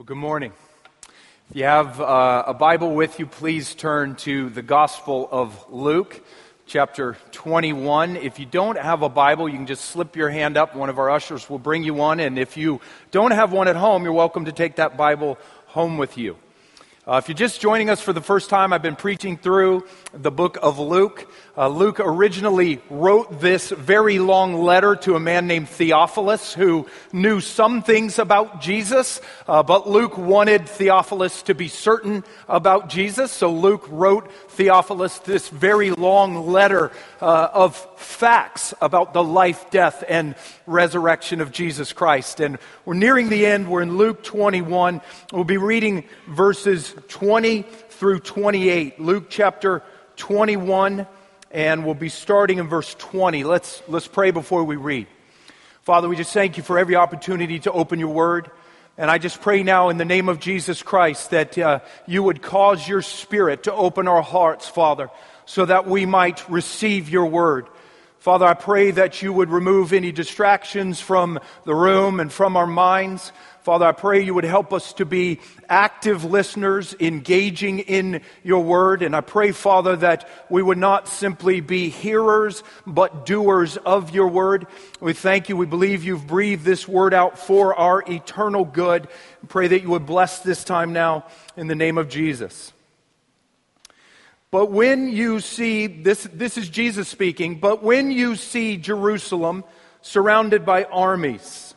Well, good morning. If you have uh, a Bible with you, please turn to the Gospel of Luke, chapter 21. If you don't have a Bible, you can just slip your hand up. One of our ushers will bring you one. And if you don't have one at home, you're welcome to take that Bible home with you. Uh, if you're just joining us for the first time, I've been preaching through the book of Luke. Uh, Luke originally wrote this very long letter to a man named Theophilus who knew some things about Jesus, uh, but Luke wanted Theophilus to be certain about Jesus. So Luke wrote Theophilus this very long letter uh, of facts about the life, death, and resurrection of Jesus Christ. And we're nearing the end. We're in Luke 21. We'll be reading verses 20 through 28. Luke chapter 21 and we'll be starting in verse 20. Let's, let's pray before we read. Father, we just thank you for every opportunity to open your word. And I just pray now in the name of Jesus Christ that uh, you would cause your spirit to open our hearts, Father, so that we might receive your word. Father, I pray that you would remove any distractions from the room and from our minds. Father, I pray you would help us to be active listeners, engaging in your word. And I pray, Father, that we would not simply be hearers, but doers of your word. We thank you. We believe you've breathed this word out for our eternal good. I pray that you would bless this time now in the name of Jesus. But when you see, this, this is Jesus speaking, but when you see Jerusalem surrounded by armies,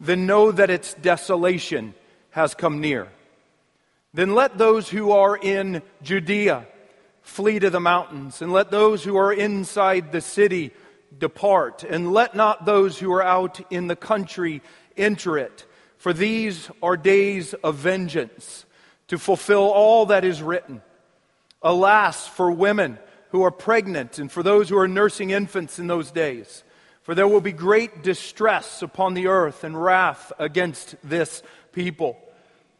then know that its desolation has come near. Then let those who are in Judea flee to the mountains, and let those who are inside the city depart, and let not those who are out in the country enter it. For these are days of vengeance, to fulfill all that is written. Alas, for women who are pregnant and for those who are nursing infants in those days. For there will be great distress upon the earth and wrath against this people.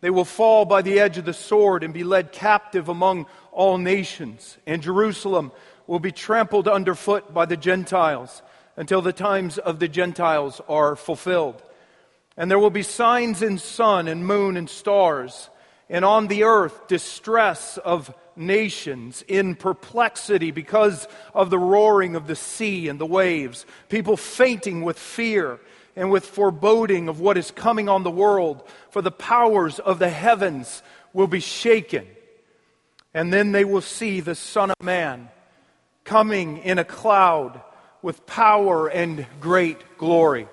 They will fall by the edge of the sword and be led captive among all nations. And Jerusalem will be trampled underfoot by the Gentiles until the times of the Gentiles are fulfilled. And there will be signs in sun and moon and stars, and on the earth distress of nations in perplexity because of the roaring of the sea and the waves, people fainting with fear and with foreboding of what is coming on the world, for the powers of the heavens will be shaken. And then they will see the Son of Man coming in a cloud with power and great glory.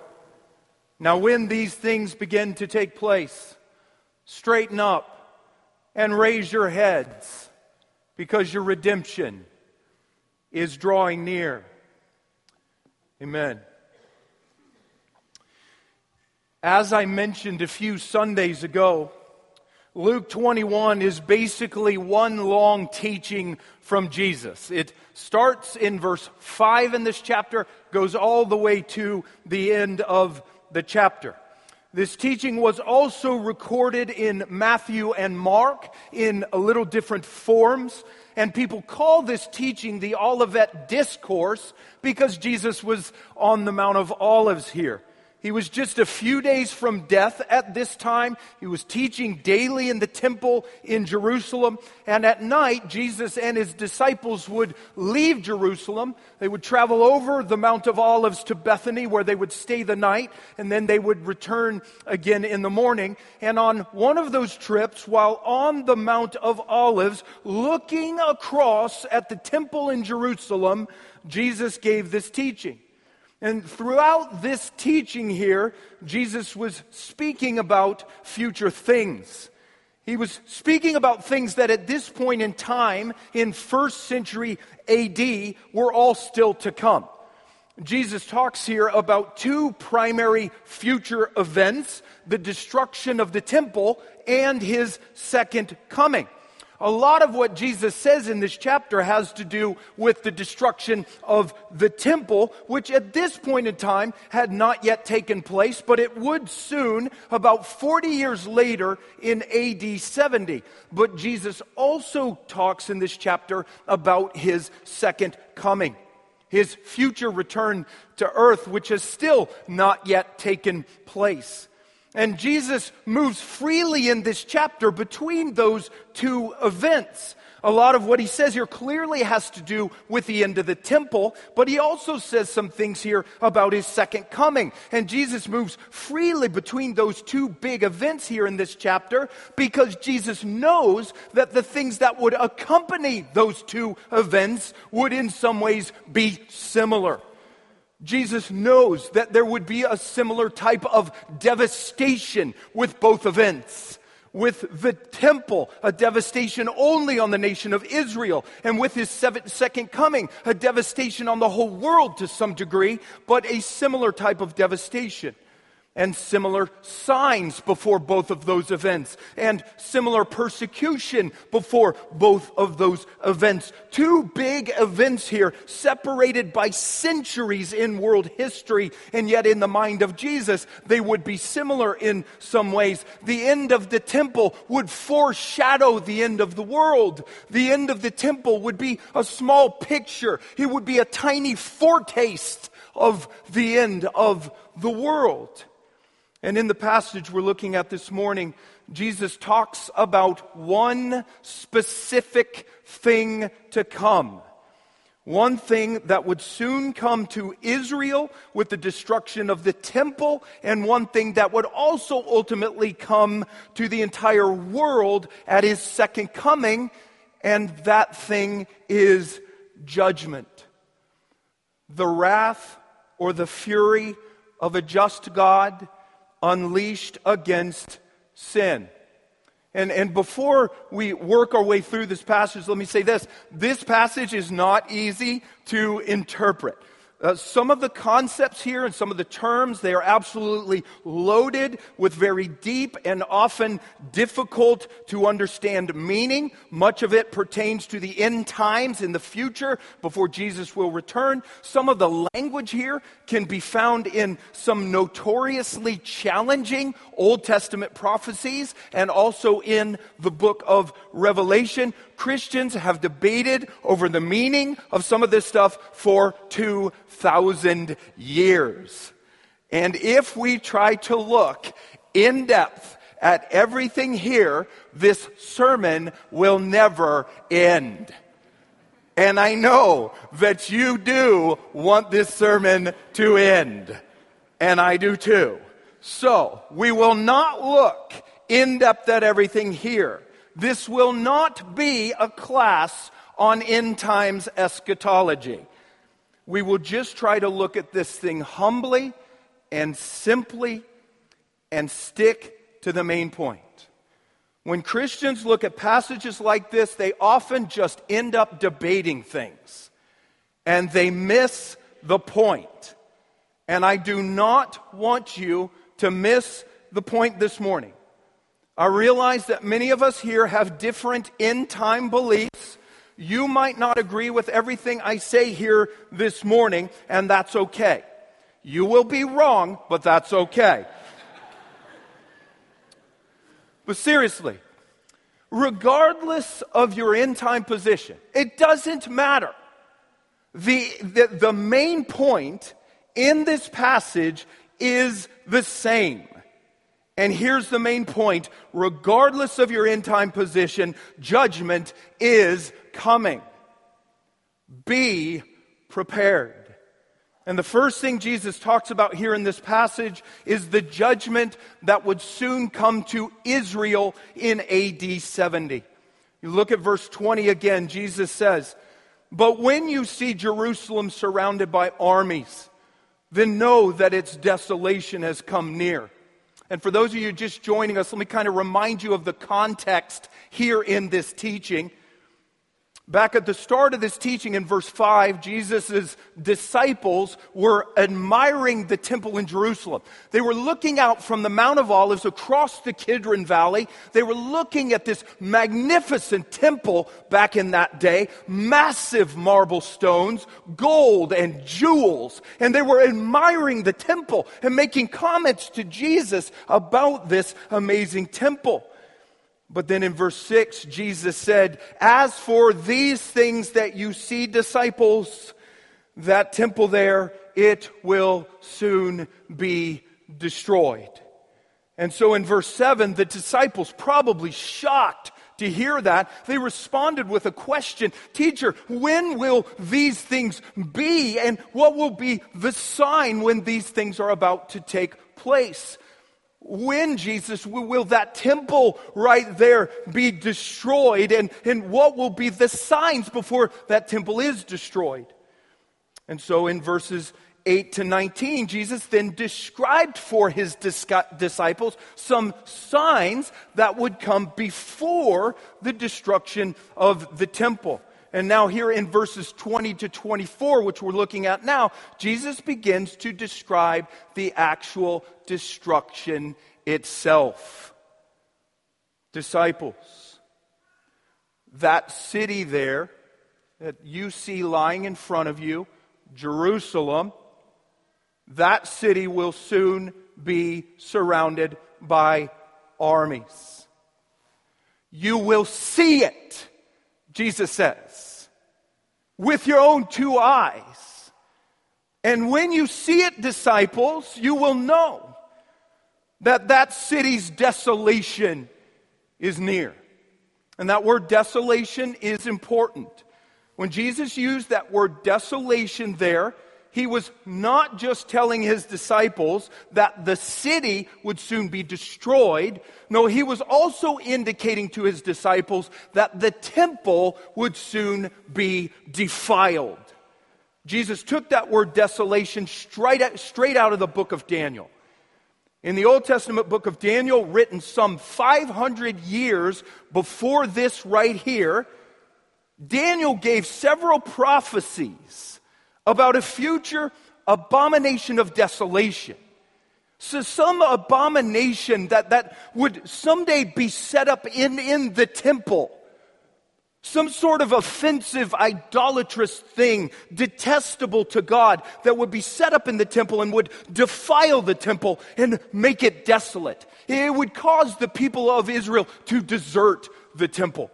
Now, when these things begin to take place, straighten up and raise your heads because your redemption is drawing near. Amen. As I mentioned a few Sundays ago, Luke 21 is basically one long teaching from Jesus. It starts in verse 5 in this chapter, goes all the way to the end of the chapter. This teaching was also recorded in Matthew and Mark in a little different forms. And people call this teaching the Olivet Discourse because Jesus was on the Mount of Olives here. He was just a few days from death at this time. He was teaching daily in the temple in Jerusalem. And at night, Jesus and his disciples would leave Jerusalem. They would travel over the Mount of Olives to Bethany, where they would stay the night. And then they would return again in the morning. And on one of those trips, while on the Mount of Olives, looking across at the temple in Jerusalem, Jesus gave this teaching. And throughout this teaching here, Jesus was speaking about future things. He was speaking about things that at this point in time, in first century AD, were all still to come. Jesus talks here about two primary future events the destruction of the temple and his second coming. A lot of what Jesus says in this chapter has to do with the destruction of the temple, which at this point in time had not yet taken place, but it would soon, about 40 years later in AD 70. But Jesus also talks in this chapter about his second coming, his future return to earth, which has still not yet taken place. And Jesus moves freely in this chapter between those two events. A lot of what he says here clearly has to do with the end of the temple, but he also says some things here about his second coming. And Jesus moves freely between those two big events here in this chapter because Jesus knows that the things that would accompany those two events would in some ways be similar. Jesus knows that there would be a similar type of devastation with both events. With the temple, a devastation only on the nation of Israel. And with his second coming, a devastation on the whole world to some degree, but a similar type of devastation and similar signs before both of those events, and similar persecution before both of those events. Two big events here, separated by centuries in world history, and yet in the mind of Jesus, they would be similar in some ways. The end of the temple would foreshadow the end of the world. The end of the temple would be a small picture, it would be a tiny foretaste of the end of the world. And in the passage we're looking at this morning, Jesus talks about one specific thing to come. One thing that would soon come to Israel with the destruction of the temple, and one thing that would also ultimately come to the entire world at his second coming, and that thing is judgment. The wrath or the fury of a just God unleashed against sin. And, and before we work our way through this passage, let me say this. This passage is not easy to interpret. Uh, some of the concepts here and some of the terms, they are absolutely loaded with very deep and often difficult to understand meaning. Much of it pertains to the end times in the future before Jesus will return. Some of the language here can be found in some notoriously challenging Old Testament prophecies and also in the book of Revelation. Christians have debated over the meaning of some of this stuff for 2,000 years. And if we try to look in depth at everything here, this sermon will never end. And I know that you do want this sermon to end. And I do too. So, we will not look in depth at everything here. This will not be a class on end times eschatology. We will just try to look at this thing humbly and simply and stick to the main point. When Christians look at passages like this, they often just end up debating things and they miss the point. And I do not want you to miss the point this morning. I realize that many of us here have different end time beliefs. You might not agree with everything I say here this morning, and that's okay. You will be wrong, but that's okay. but seriously, regardless of your end time position, it doesn't matter. The, the, the main point in this passage is the same. And here's the main point regardless of your end time position, judgment is coming. Be prepared. And the first thing Jesus talks about here in this passage is the judgment that would soon come to Israel in AD 70. You look at verse 20 again, Jesus says, But when you see Jerusalem surrounded by armies, then know that its desolation has come near. And for those of you just joining us, let me kind of remind you of the context here in this teaching. Back at the start of this teaching in verse 5, Jesus' disciples were admiring the temple in Jerusalem. They were looking out from the Mount of Olives across the Kidron Valley. They were looking at this magnificent temple back in that day, massive marble stones, gold and jewels. And they were admiring the temple and making comments to Jesus about this amazing temple. But then in verse 6, Jesus said, As for these things that you see, disciples, that temple there, it will soon be destroyed. And so in verse 7, the disciples, probably shocked to hear that, they responded with a question Teacher, when will these things be? And what will be the sign when these things are about to take place? When, Jesus, will that temple right there be destroyed? And, and what will be the signs before that temple is destroyed? And so in verses 8 to 19, Jesus then described for his disciples some signs that would come before the destruction of the temple. And now, here in verses 20 to 24, which we're looking at now, Jesus begins to describe the actual destruction itself. Disciples, that city there that you see lying in front of you, Jerusalem, that city will soon be surrounded by armies. You will see it, Jesus says, with your own two eyes. And when you see it, disciples, you will know that that city's desolation is near. And that word desolation is important. When Jesus used that word desolation there, he was not just telling his disciples that the city would soon be destroyed. No, he was also indicating to his disciples that the temple would soon be defiled. Jesus took that word desolation straight, straight out of the book of Daniel. In the Old Testament book of Daniel, written some 500 years before this right here, Daniel gave several prophecies about a future abomination of desolation. So, some abomination that, that would someday be set up in, in the temple. Some sort of offensive, idolatrous thing, detestable to God, that would be set up in the temple and would defile the temple and make it desolate. It would cause the people of Israel to desert the temple.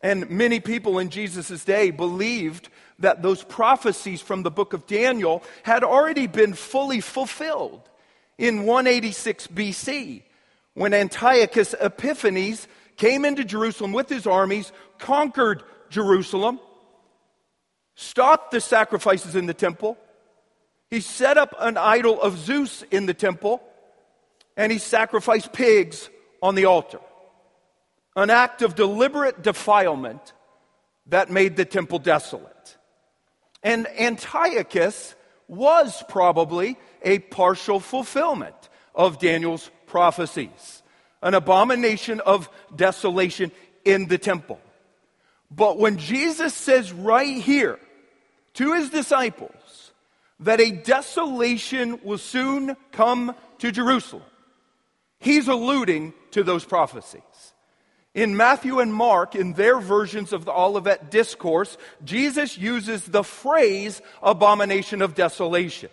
And many people in Jesus' day believed that those prophecies from the book of Daniel had already been fully fulfilled in 186 BC when Antiochus Epiphanes came into Jerusalem with his armies, conquered Jerusalem, stopped the sacrifices in the temple. He set up an idol of Zeus in the temple, and he sacrificed pigs on the altar. An act of deliberate defilement that made the temple desolate. And Antiochus was probably a partial fulfillment of Daniel's prophecies, an abomination of desolation in the temple. But when Jesus says right here to his disciples that a desolation will soon come to Jerusalem, he's alluding to those prophecies. In Matthew and Mark, in their versions of the Olivet Discourse, Jesus uses the phrase abomination of desolation,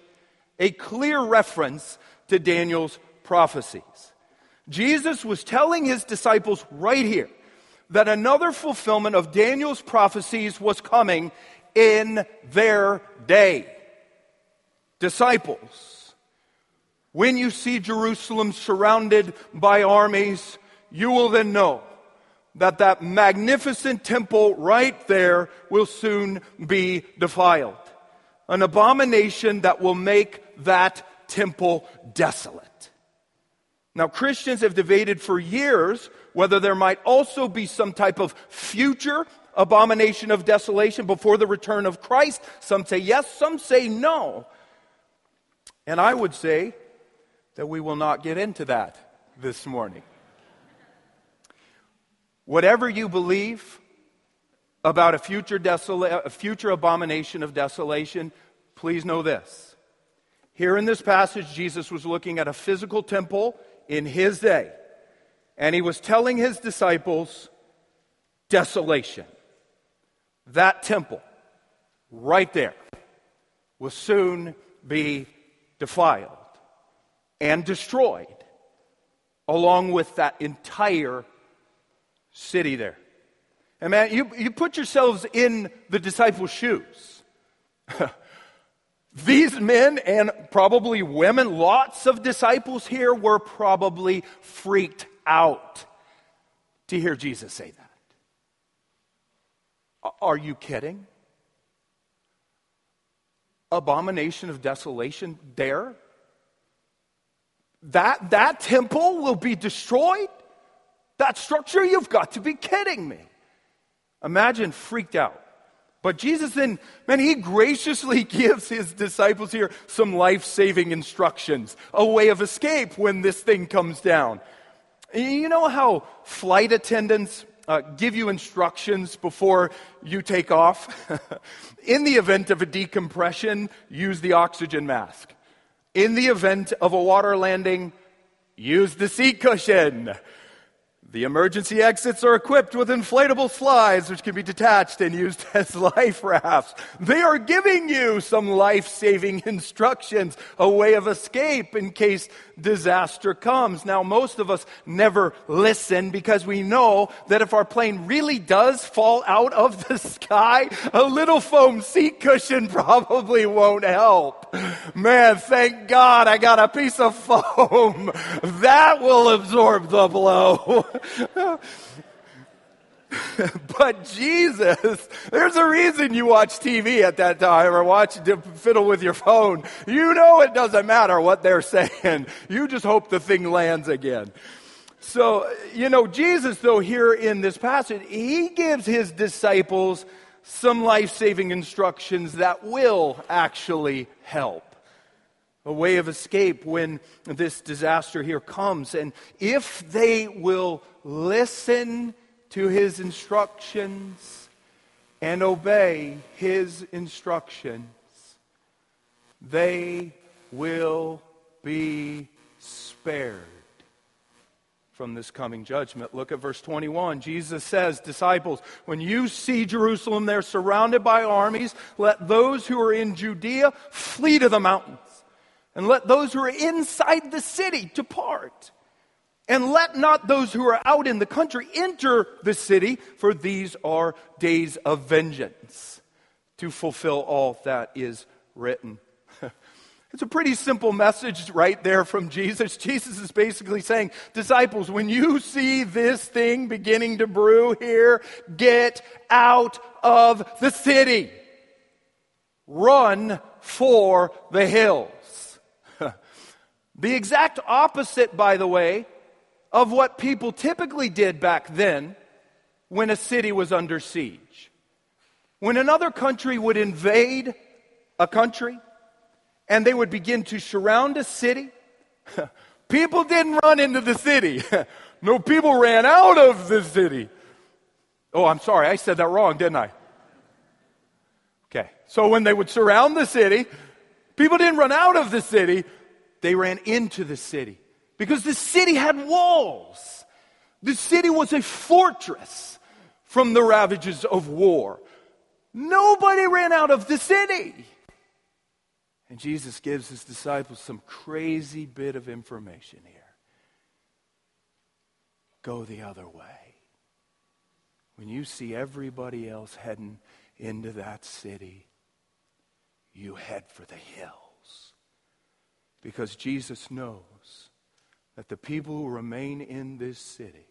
a clear reference to Daniel's prophecies. Jesus was telling his disciples right here that another fulfillment of Daniel's prophecies was coming in their day. Disciples, when you see Jerusalem surrounded by armies, you will then know that that magnificent temple right there will soon be defiled. An abomination that will make that temple desolate. Now, Christians have debated for years whether there might also be some type of future abomination of desolation before the return of Christ. Some say yes, some say no. And I would say that we will not get into that this morning. Whatever you believe about a future, desola- a future abomination of desolation, please know this. Here in this passage, Jesus was looking at a physical temple in his day, and he was telling his disciples, desolation. That temple, right there, will soon be defiled and destroyed, along with that entire city there. And man, you, you put yourselves in the disciples' shoes. These men and probably women, lots of disciples here, were probably freaked out to hear Jesus say that. Are you kidding? Abomination of desolation there? That, that temple will be destroyed? That structure? You've got to be kidding me. Imagine freaked out. But Jesus then, man, he graciously gives his disciples here some life saving instructions, a way of escape when this thing comes down. You know how flight attendants uh, give you instructions before you take off? In the event of a decompression, use the oxygen mask. In the event of a water landing, use the seat cushion. The emergency exits are equipped with inflatable slides which can be detached and used as life rafts. They are giving you some life saving instructions, a way of escape in case disaster comes. Now, most of us never listen because we know that if our plane really does fall out of the sky, a little foam seat cushion probably won't help. Man, thank God I got a piece of foam that will absorb the blow. but Jesus, there's a reason you watch TV at that time or watch to fiddle with your phone. You know it doesn't matter what they're saying. You just hope the thing lands again. So, you know, Jesus, though, here in this passage, he gives his disciples some life saving instructions that will actually help a way of escape when this disaster here comes. And if they will listen to his instructions and obey his instructions, they will be spared from this coming judgment. Look at verse 21. Jesus says, Disciples, when you see Jerusalem there surrounded by armies, let those who are in Judea flee to the mountains and let those who are inside the city depart. And let not those who are out in the country enter the city, for these are days of vengeance to fulfill all that is written. It's a pretty simple message right there from Jesus. Jesus is basically saying, disciples, when you see this thing beginning to brew here, get out of the city. Run for the hills. The exact opposite, by the way, of what people typically did back then when a city was under siege. When another country would invade a country and they would begin to surround a city, people didn't run into the city. no, people ran out of the city. Oh, I'm sorry, I said that wrong, didn't I? Okay, so when they would surround the city, people didn't run out of the city, they ran into the city because the city had walls. The city was a fortress from the ravages of war. Nobody ran out of the city. And Jesus gives his disciples some crazy bit of information here. Go the other way. When you see everybody else heading into that city, you head for the hills. Because Jesus knows that the people who remain in this city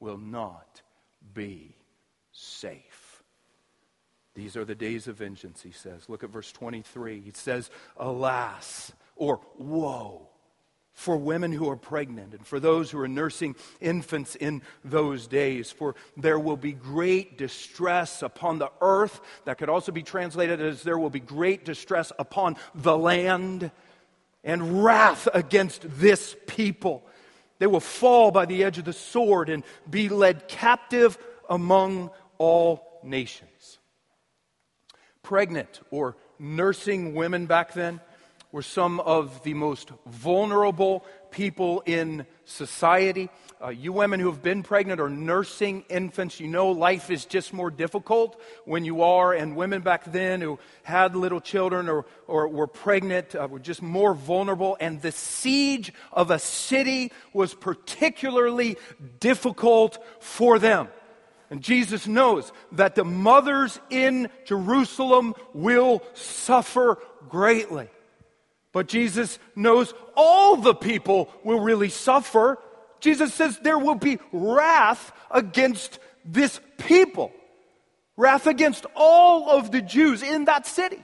will not be safe. These are the days of vengeance, he says. Look at verse 23. He says, Alas, or woe, for women who are pregnant and for those who are nursing infants in those days. For there will be great distress upon the earth. That could also be translated as there will be great distress upon the land and wrath against this people. They will fall by the edge of the sword and be led captive among all nations. Pregnant or nursing women back then were some of the most vulnerable people in society. Uh, you women who have been pregnant or nursing infants, you know life is just more difficult when you are. And women back then who had little children or, or were pregnant uh, were just more vulnerable. And the siege of a city was particularly difficult for them. And Jesus knows that the mothers in Jerusalem will suffer greatly. But Jesus knows all the people will really suffer. Jesus says there will be wrath against this people, wrath against all of the Jews in that city.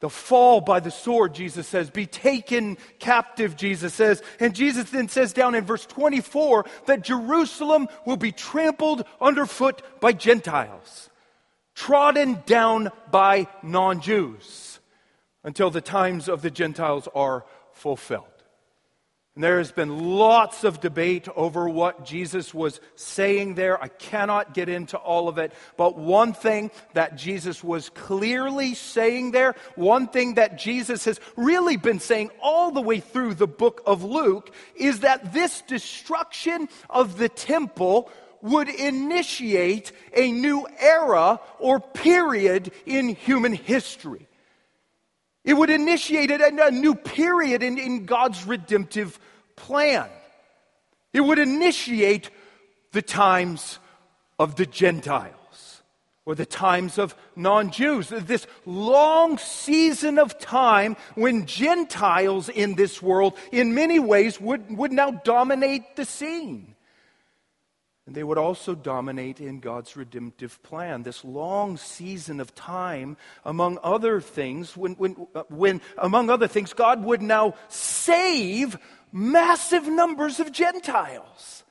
The fall by the sword, Jesus says, be taken captive, Jesus says. And Jesus then says down in verse 24 that Jerusalem will be trampled underfoot by Gentiles, trodden down by non Jews until the times of the Gentiles are fulfilled. And there has been lots of debate over what Jesus was saying there. I cannot get into all of it. But one thing that Jesus was clearly saying there, one thing that Jesus has really been saying all the way through the book of Luke, is that this destruction of the temple would initiate a new era or period in human history. It would initiate a, new period in, in God's redemptive plan. It would initiate the times of the Gentiles or the times of non Jews. This long season of time when Gentiles in this world, in many ways, would, would now dominate the scene. And they would also dominate in God's redemptive plan. This long season of time, among other things, when, when, uh, when, among other things, God would now save massive numbers of Gentiles.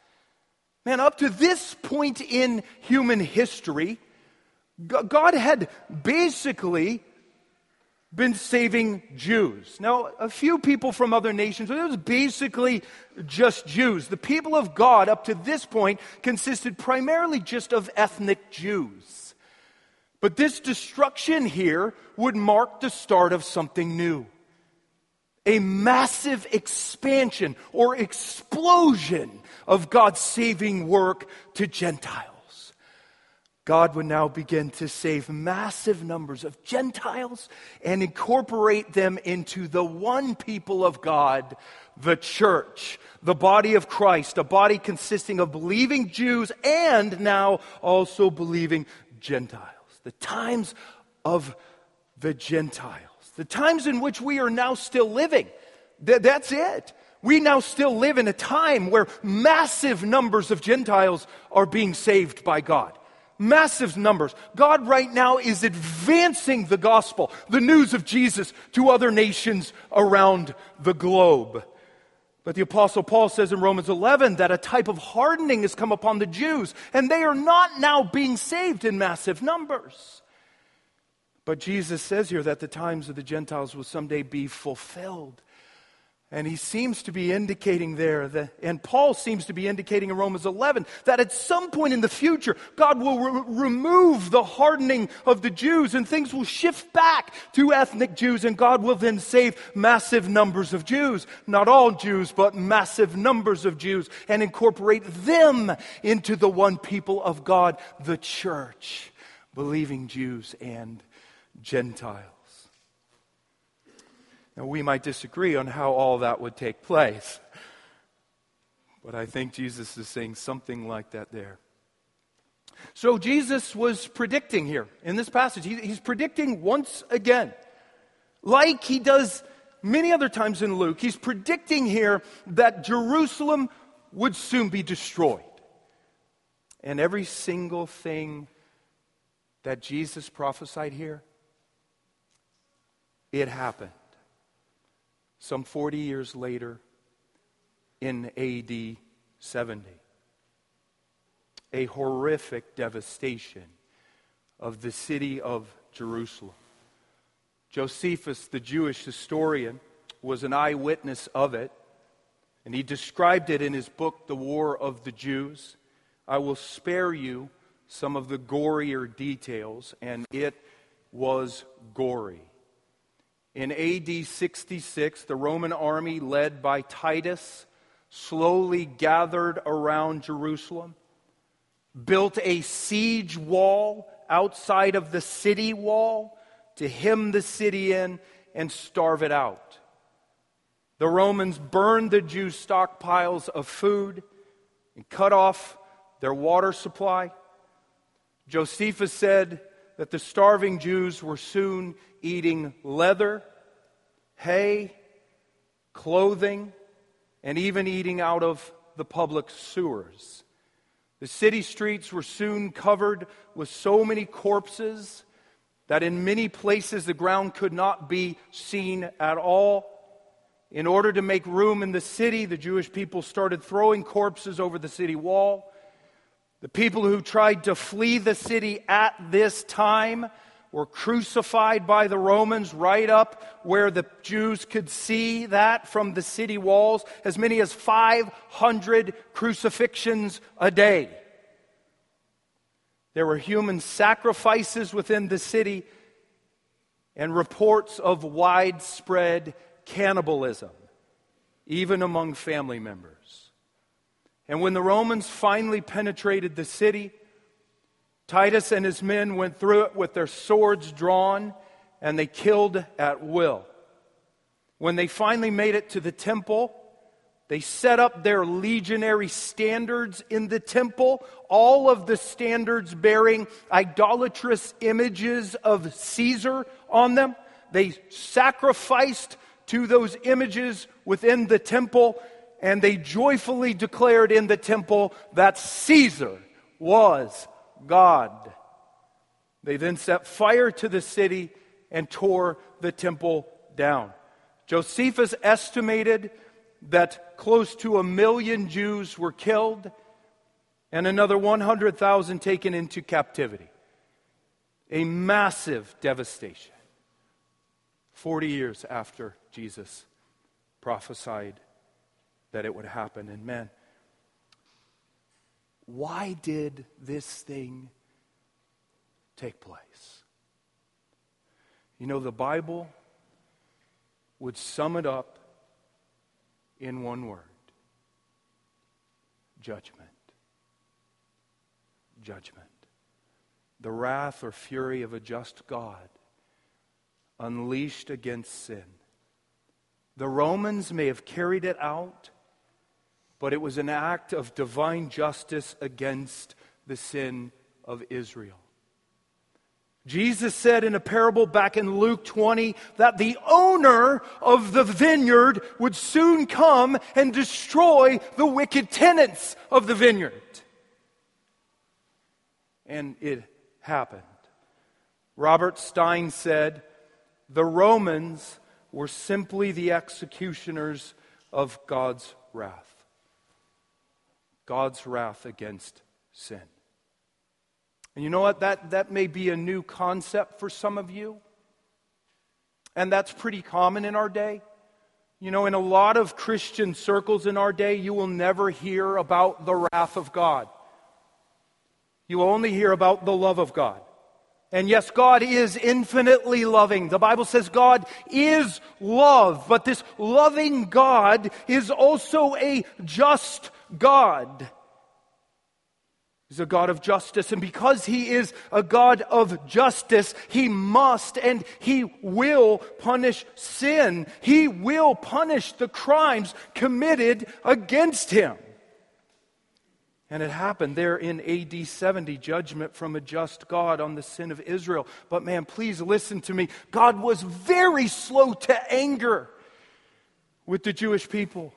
Man, up to this point in human history, God had basically been saving Jews. Now, a few people from other nations, but it was basically just Jews. The people of God up to this point consisted primarily just of ethnic Jews. But this destruction here would mark the start of something new. A massive expansion or explosion of God's saving work to Gentiles. God would now begin to save massive numbers of Gentiles and incorporate them into the one people of God, the church, the body of Christ, a body consisting of believing Jews and now also believing Gentiles. The times of the Gentiles, the times in which we are now still living. that's it. We now still live in a time where massive numbers of Gentiles are being saved by God massive numbers. God right now is advancing the gospel, the news of Jesus, to other nations around the globe. But the Apostle Paul says in Romans 11 that a type of hardening has come upon the Jews, and they are not now being saved in massive numbers. But Jesus says here that the times of the Gentiles will someday be fulfilled. And he seems to be indicating there, that, and Paul seems to be indicating in Romans 11, that at some point in the future, God will re- remove the hardening of the Jews and things will shift back to ethnic Jews, and God will then save massive numbers of Jews. Not all Jews, but massive numbers of Jews, and incorporate them into the one people of God, the church, believing Jews and Gentiles. Now, we might disagree on how all that would take place, but I think Jesus is saying something like that there. So, Jesus was predicting here in this passage, he, he's predicting once again, like he does many other times in Luke, he's predicting here that Jerusalem would soon be destroyed. And every single thing that Jesus prophesied here, it happened some 40 years later in AD 70. A horrific devastation of the city of Jerusalem. Josephus, the Jewish historian, was an eyewitness of it, and he described it in his book, The War of the Jews. I will spare you some of the gorier details, and it was gory. In AD 66, the Roman army, led by Titus, slowly gathered around Jerusalem, built a siege wall outside of the city wall to hem the city in and starve it out. The Romans burned the Jews' stockpiles of food and cut off their water supply. Josephus said that the starving Jews were soon eating leather, hay, clothing, and even eating out of the public sewers. The city streets were soon covered with so many corpses that in many places the ground could not be seen at all. In order to make room in the city, the Jewish people started throwing corpses over the city wall. The people who tried to flee the city at this time were crucified by the Romans right up where the Jews could see that from the city walls, as many as 500 crucifixions a day. There were human sacrifices within the city and reports of widespread cannibalism, even among family members. And when the Romans finally penetrated the city, Titus and his men went through it with their swords drawn and they killed at will. When they finally made it to the temple, they set up their legionary standards in the temple, all of the standards bearing idolatrous images of Caesar on them. They sacrificed to those images within the temple, and they joyfully declared in the temple that Caesar was God. They then set fire to the city and tore the temple down. Josephus estimated that close to a million Jews were killed and another 100,000 taken into captivity. A massive devastation. 40 years after Jesus prophesied that it would happen. And man, why did this thing take place? You know, the Bible would sum it up in one word judgment. Judgment. The wrath or fury of a just God unleashed against sin. The Romans may have carried it out, but it was an act of divine justice against the sin of Israel. Jesus said in a parable back in Luke 20 that the owner of the vineyard would soon come and destroy the wicked tenants of the vineyard. And it happened. Robert Stein said, The Romans were simply the executioners of God's wrath. God's wrath against sin. And you know what? That, that may be a new concept for some of you. And that's pretty common in our day. You know, in a lot of Christian circles in our day, you will never hear about the wrath of God. You will only hear about the love of God. And yes, God is infinitely loving. The Bible says God is love, but this loving God is also a just God. He's a God of justice, and because He is a God of justice, He must and He will punish sin. He will punish the crimes committed against Him. And it happened there in AD 70, judgment from a just God on the sin of Israel. But man, please listen to me. God was very slow to anger with the Jewish people.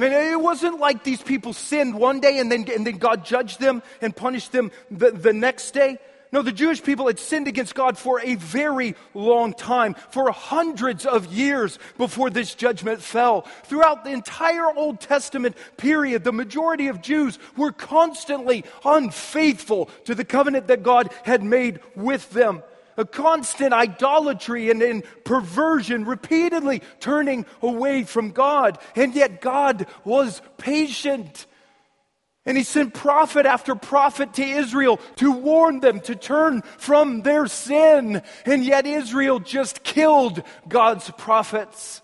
Mean, it wasn't like these people sinned one day and then, and then God judged them and punished them the, the next day. No, the Jewish people had sinned against God for a very long time, for hundreds of years before this judgment fell. Throughout the entire Old Testament period, the majority of Jews were constantly unfaithful to the covenant that God had made with them a constant idolatry and, and perversion, repeatedly turning away from God. And yet God was patient. And he sent prophet after prophet to Israel to warn them to turn from their sin. And yet Israel just killed God's prophets.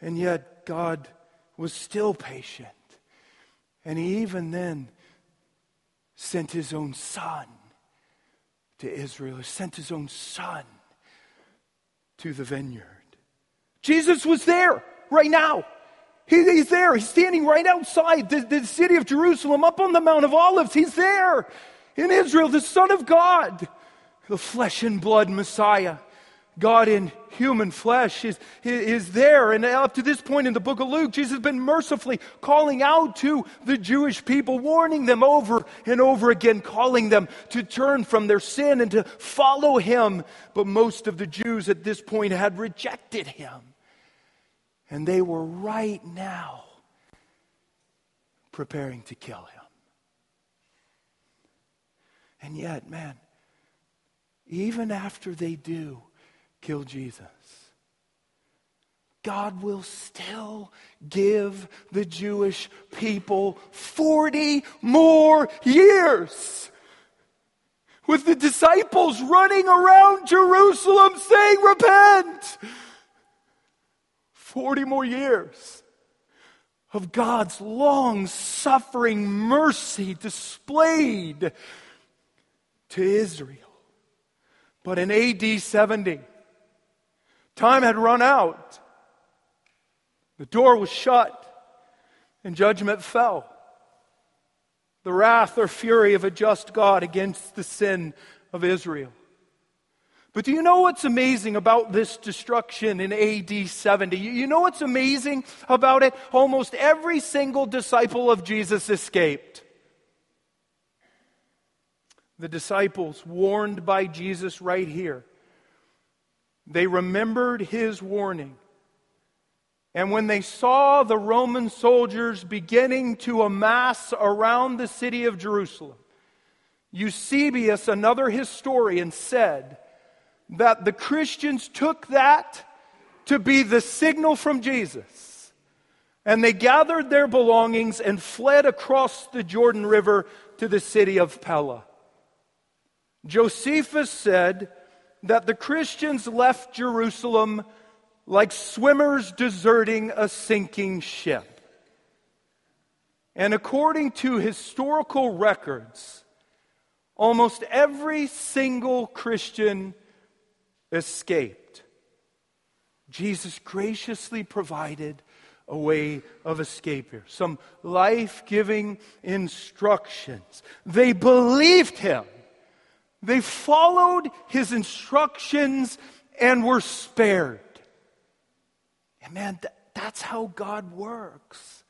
And yet God was still patient. And he even then sent his own son to Israel, sent his own son to the vineyard. Jesus was there right now. He, he's there. He's standing right outside the, the city of Jerusalem, up on the Mount of Olives. He's there in Israel, the Son of God. the flesh and blood Messiah. God in human flesh is, is there. And up to this point in the book of Luke, Jesus has been mercifully calling out to the Jewish people, warning them over and over again, calling them to turn from their sin and to follow him. But most of the Jews at this point had rejected him. And they were right now preparing to kill him. And yet, man, even after they do kill Jesus, God will still give the Jewish people 40 more years. With the disciples running around Jerusalem saying, Repent! 40 more years of God's long suffering mercy displayed to Israel. But in AD 70, time had run out. The door was shut and judgment fell. The wrath or fury of a just God against the sin of Israel. But do you know what's amazing about this destruction in AD 70? You know what's amazing about it? Almost every single disciple of Jesus escaped. The disciples, warned by Jesus right here, they remembered his warning. And when they saw the Roman soldiers beginning to amass around the city of Jerusalem, Eusebius, another historian, said that the Christians took that to be the signal from Jesus. And they gathered their belongings and fled across the Jordan River to the city of Pella. Josephus said that the Christians left Jerusalem like swimmers deserting a sinking ship. And according to historical records, almost every single Christian escaped. Jesus graciously provided a way of escape here, some life giving instructions. They believed him. They followed his instructions and were spared. And man, th- that's how God works.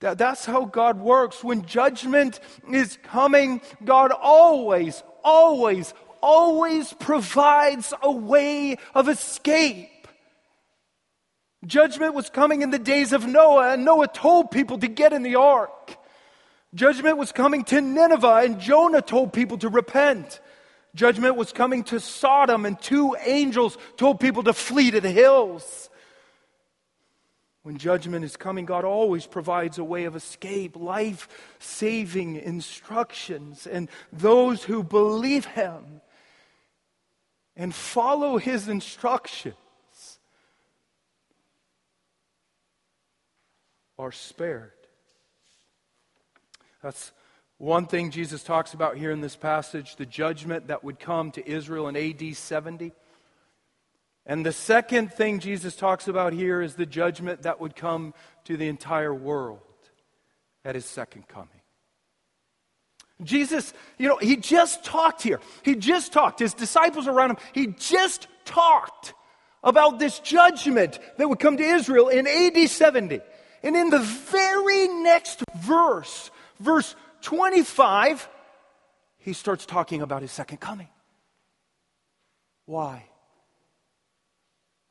That, that's how God works. When judgment is coming, God always, always, always provides a way of escape. Judgment was coming in the days of Noah, and Noah told people to get in the ark. Judgment was coming to Nineveh, and Jonah told people to repent. Judgment was coming to Sodom, and two angels told people to flee to the hills. When judgment is coming, God always provides a way of escape, life saving instructions. And those who believe Him and follow His instructions are spared. That's one thing Jesus talks about here in this passage the judgment that would come to Israel in AD 70. And the second thing Jesus talks about here is the judgment that would come to the entire world at his second coming. Jesus, you know, he just talked here. He just talked. His disciples around him, he just talked about this judgment that would come to Israel in AD 70. And in the very next verse, verse 25, he starts talking about his second coming. Why?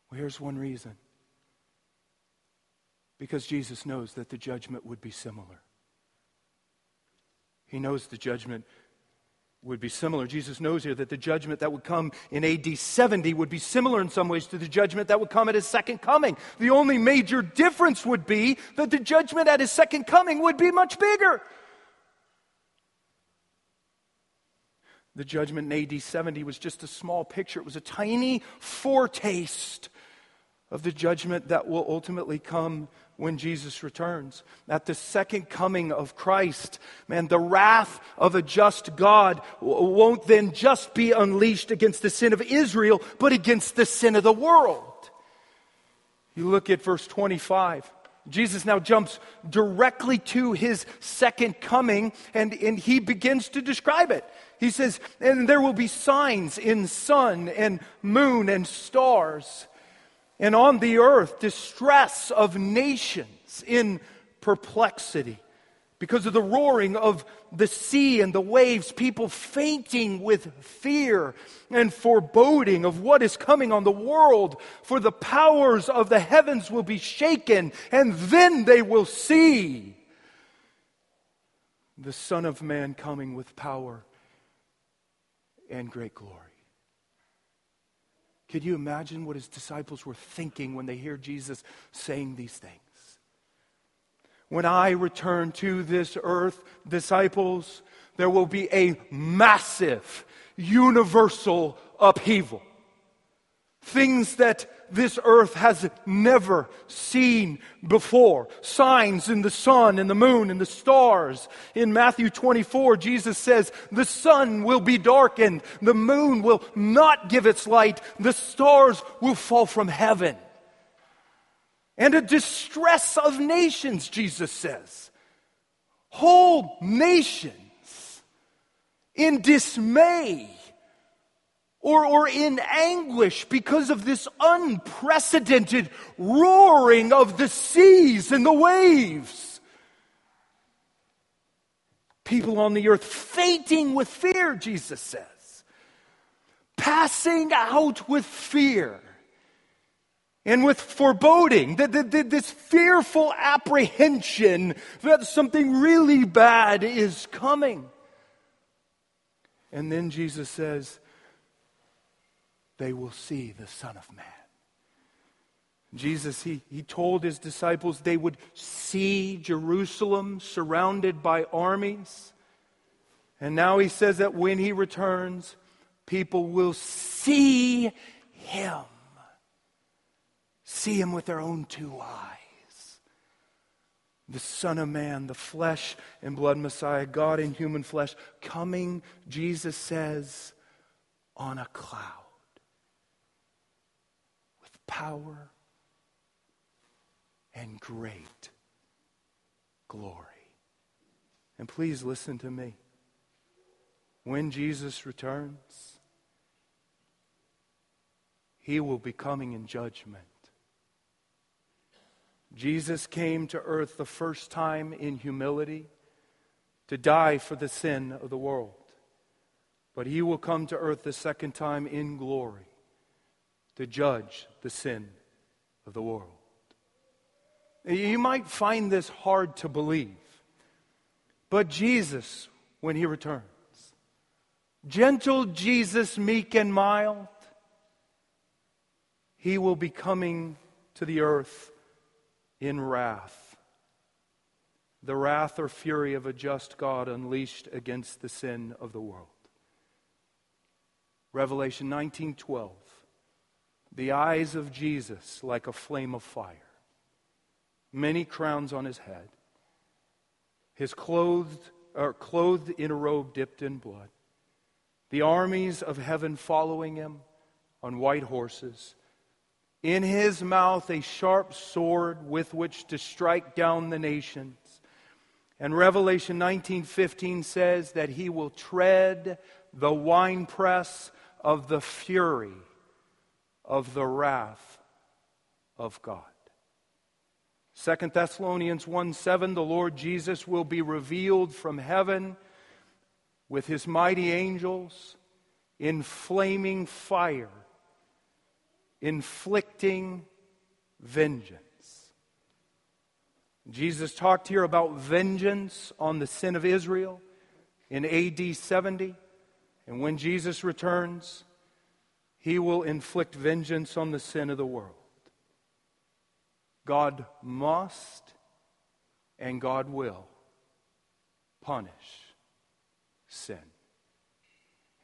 Well, here's one reason because Jesus knows that the judgment would be similar. He knows the judgment would be similar. Jesus knows here that the judgment that would come in AD 70 would be similar in some ways to the judgment that would come at his second coming. The only major difference would be that the judgment at his second coming would be much bigger. The judgment in AD 70 was just a small picture, it was a tiny foretaste of the judgment that will ultimately come when Jesus returns. At the second coming of Christ, man, the wrath of a just God won't then just be unleashed against the sin of Israel, but against the sin of the world. You look at verse 25. Jesus now jumps directly to his second coming and, and he begins to describe it. He says, And there will be signs in sun and moon and stars, and on the earth distress of nations in perplexity because of the roaring of the sea and the waves, people fainting with fear and foreboding of what is coming on the world. For the powers of the heavens will be shaken, and then they will see the Son of Man coming with power and great glory. Could you imagine what his disciples were thinking when they hear Jesus saying these things? when I return to this earth, disciples, there will be a massive, universal upheaval. Things that this earth has never seen before. Signs in the sun and the moon and the stars. In Matthew 24, Jesus says, The sun will be darkened, the moon will not give its light, the stars will fall from heaven and a distress of nations, Jesus says. Whole nations in dismay or, or in anguish because of this unprecedented roaring of the seas and the waves. People on the earth fainting with fear, Jesus says. Passing out with fear and with foreboding, this fearful apprehension that something really bad is coming. And then Jesus says, They will see the Son of Man. Jesus, he, he told his disciples they would see Jerusalem surrounded by armies. And now he says that when he returns, people will see him see him with their own two eyes. The Son of Man, the flesh and blood Messiah, God in human flesh, coming, Jesus says, on a cloud power and great glory. And please listen to me. When Jesus returns, he will be coming in judgment. Jesus came to earth the first time in humility to die for the sin of the world. But he will come to earth the second time in glory to judge the sin of the world. You might find this hard to believe, but Jesus, when he returns, gentle Jesus, meek and mild, he will be coming to the earth in wrath. The wrath or fury of a just God unleashed against the sin of the world. Revelation 19:12 The eyes of Jesus like a flame of fire. Many crowns on his head. His clothed or clothed in a robe dipped in blood. The armies of heaven following him on white horses in his mouth a sharp sword with which to strike down the nations. And Revelation 19:15 says that he will tread the winepress of the fury of the wrath of God. 2 Thessalonians 1 7, the Lord Jesus will be revealed from heaven with his mighty angels in flaming fire inflicting vengeance. Jesus talked here about vengeance on the sin of Israel in AD 70. And when Jesus returns, he will inflict vengeance on the sin of the world. God must and God will punish sin.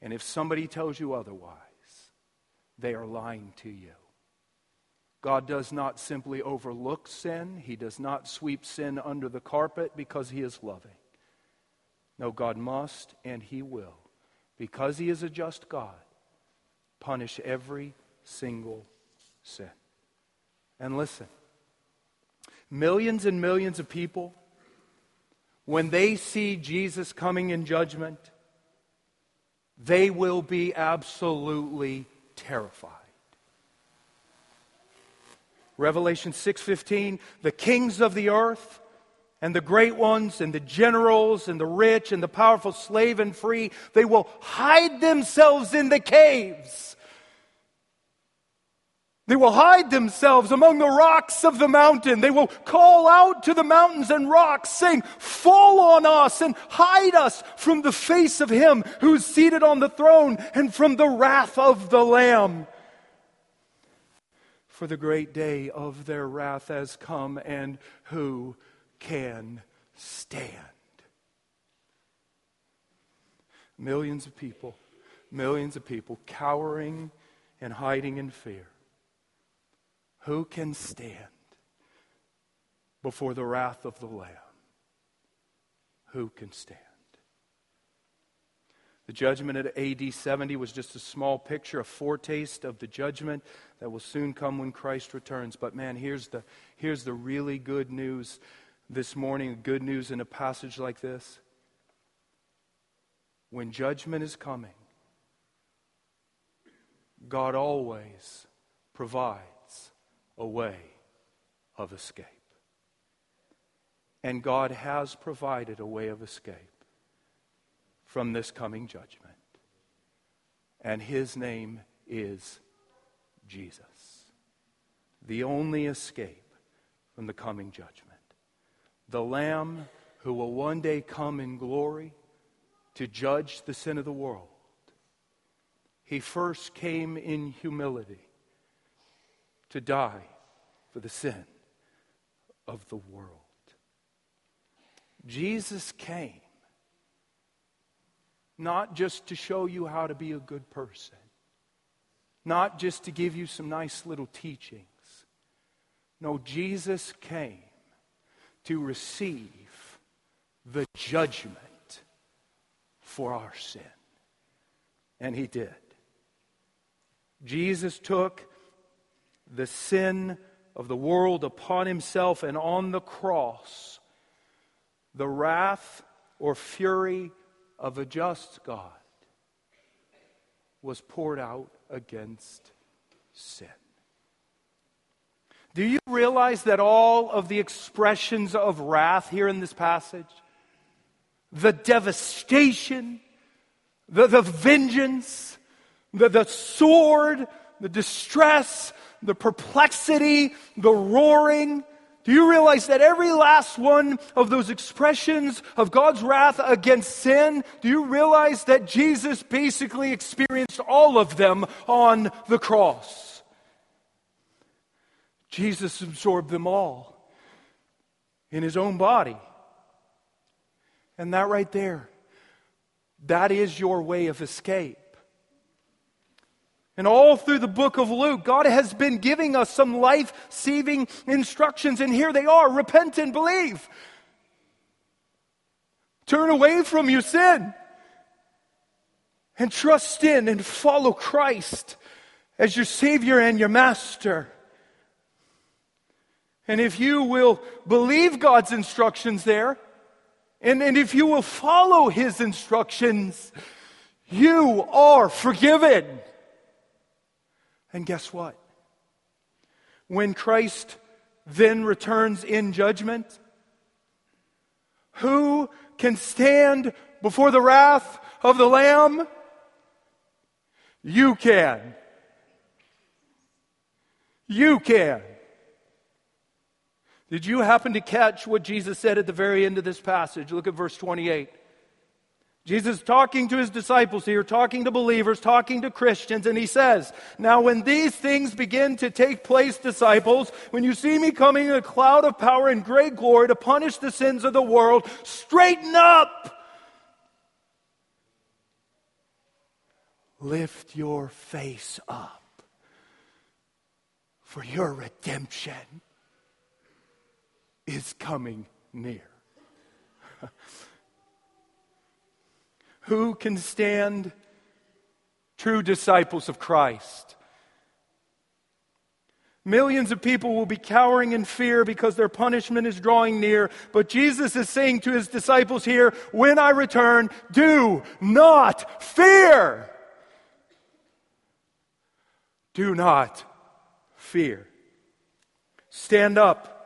And if somebody tells you otherwise, they are lying to you. God does not simply overlook sin, He does not sweep sin under the carpet because He is loving. No, God must and He will, because He is a just God, punish every single sin. And listen, Millions and millions of people, when they see Jesus coming in judgment, they will be absolutely terrified. Revelation 6:15 the kings of the earth and the great ones and the generals and the rich and the powerful slave and free they will hide themselves in the caves they will hide themselves among the rocks of the mountain. They will call out to the mountains and rocks, saying, Fall on us and hide us from the face of him who is seated on the throne and from the wrath of the Lamb. For the great day of their wrath has come, and who can stand? Millions of people, millions of people cowering and hiding in fear. Who can stand before the wrath of the Lamb? Who can stand? The judgment at AD 70 was just a small picture, a foretaste of the judgment that will soon come when Christ returns. But man, here's the, here's the really good news this morning, good news in a passage like this. When judgment is coming, God always provides a way of escape. And God has provided a way of escape from this coming judgment. And his name is Jesus, the only escape from the coming judgment. The Lamb who will one day come in glory to judge the sin of the world. He first came in humility to die for the sin of the world. Jesus came not just to show you how to be a good person, not just to give you some nice little teachings. No, Jesus came to receive the judgment for our sin. And he did. Jesus took the sin of the world upon himself, and on the cross, the wrath or fury of a just God was poured out against sin. Do you realize that all of the expressions of wrath here in this passage, the devastation, the, the vengeance, the, the sword, the distress, the perplexity, the roaring. Do you realize that every last one of those expressions of God's wrath against sin, do you realize that Jesus basically experienced all of them on the cross? Jesus absorbed them all in his own body. And that right there, that is your way of escape. And all through the book of Luke, God has been giving us some life saving instructions. And here they are repent and believe. Turn away from your sin and trust in and follow Christ as your Savior and your Master. And if you will believe God's instructions there, and, and if you will follow His instructions, you are forgiven. And guess what? When Christ then returns in judgment, who can stand before the wrath of the Lamb? You can. You can. Did you happen to catch what Jesus said at the very end of this passage? Look at verse 28. Jesus talking to his disciples here, talking to believers, talking to Christians, and he says, Now when these things begin to take place, disciples, when you see me coming in a cloud of power and great glory to punish the sins of the world, straighten up. Lift your face up, for your redemption is coming near. Who can stand true disciples of Christ? Millions of people will be cowering in fear because their punishment is drawing near. But Jesus is saying to his disciples here, when I return, do not fear. Do not fear. Stand up.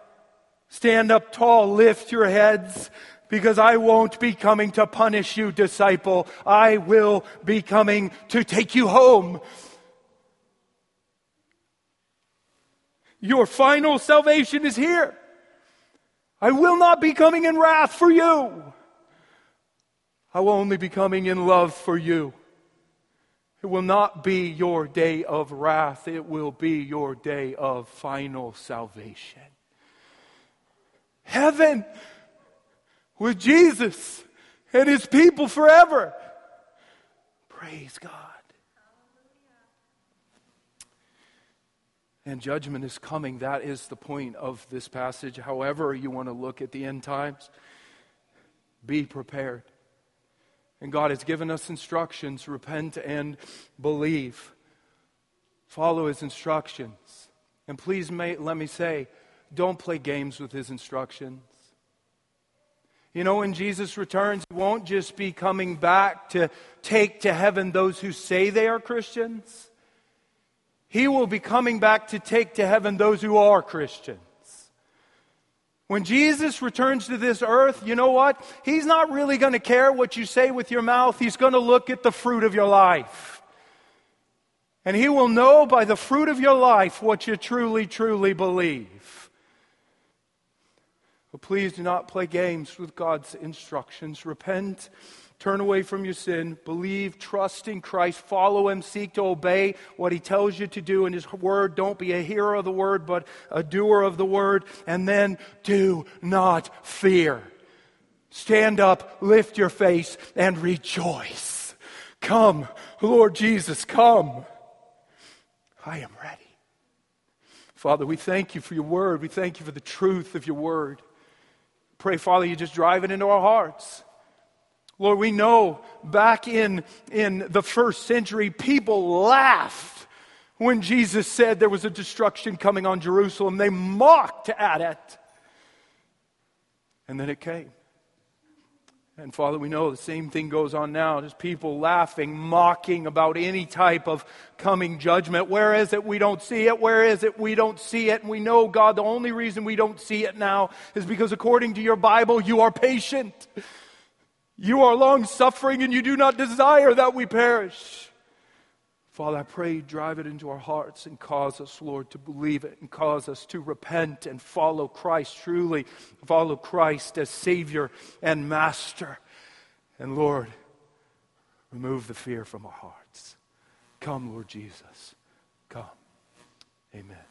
Stand up tall. Lift your heads because I won't be coming to punish you, disciple. I will be coming to take you home. Your final salvation is here. I will not be coming in wrath for you. I will only be coming in love for you. It will not be your day of wrath, it will be your day of final salvation. Heaven with Jesus and his people forever. Praise God. and judgment is coming. That is the point of this passage. However, you want to look at the end times, be prepared. And God has given us instructions repent and believe. Follow His instructions. And please may, let me say, don't play games with His instructions. You know, when Jesus returns, He won't just be coming back to take to heaven those who say they are Christians. He will be coming back to take to heaven those who are Christians. When Jesus returns to this earth, you know what? He's not really going to care what you say with your mouth. He's going to look at the fruit of your life. And he will know by the fruit of your life what you truly, truly believe. But please do not play games with God's instructions. Repent Turn away from your sin, believe, trust in Christ, follow Him, seek to obey what He tells you to do in His Word. Don't be a hearer of the Word, but a doer of the Word. And then do not fear. Stand up, lift your face, and rejoice. Come, Lord Jesus, come. I am ready. Father, we thank you for your Word. We thank you for the truth of your Word. Pray, Father, you just drive it into our hearts. Lord, we know back in, in the first century, people laughed when Jesus said there was a destruction coming on Jerusalem. They mocked at it. And then it came. And Father, we know the same thing goes on now. There's people laughing, mocking about any type of coming judgment. Where is it? We don't see it. Where is it? We don't see it. And we know, God, the only reason we don't see it now is because according to your Bible, you are patient. You are long suffering and you do not desire that we perish. Father, I pray you drive it into our hearts and cause us, Lord, to believe it and cause us to repent and follow Christ truly, follow Christ as Savior and Master. And Lord, remove the fear from our hearts. Come, Lord Jesus. Come. Amen.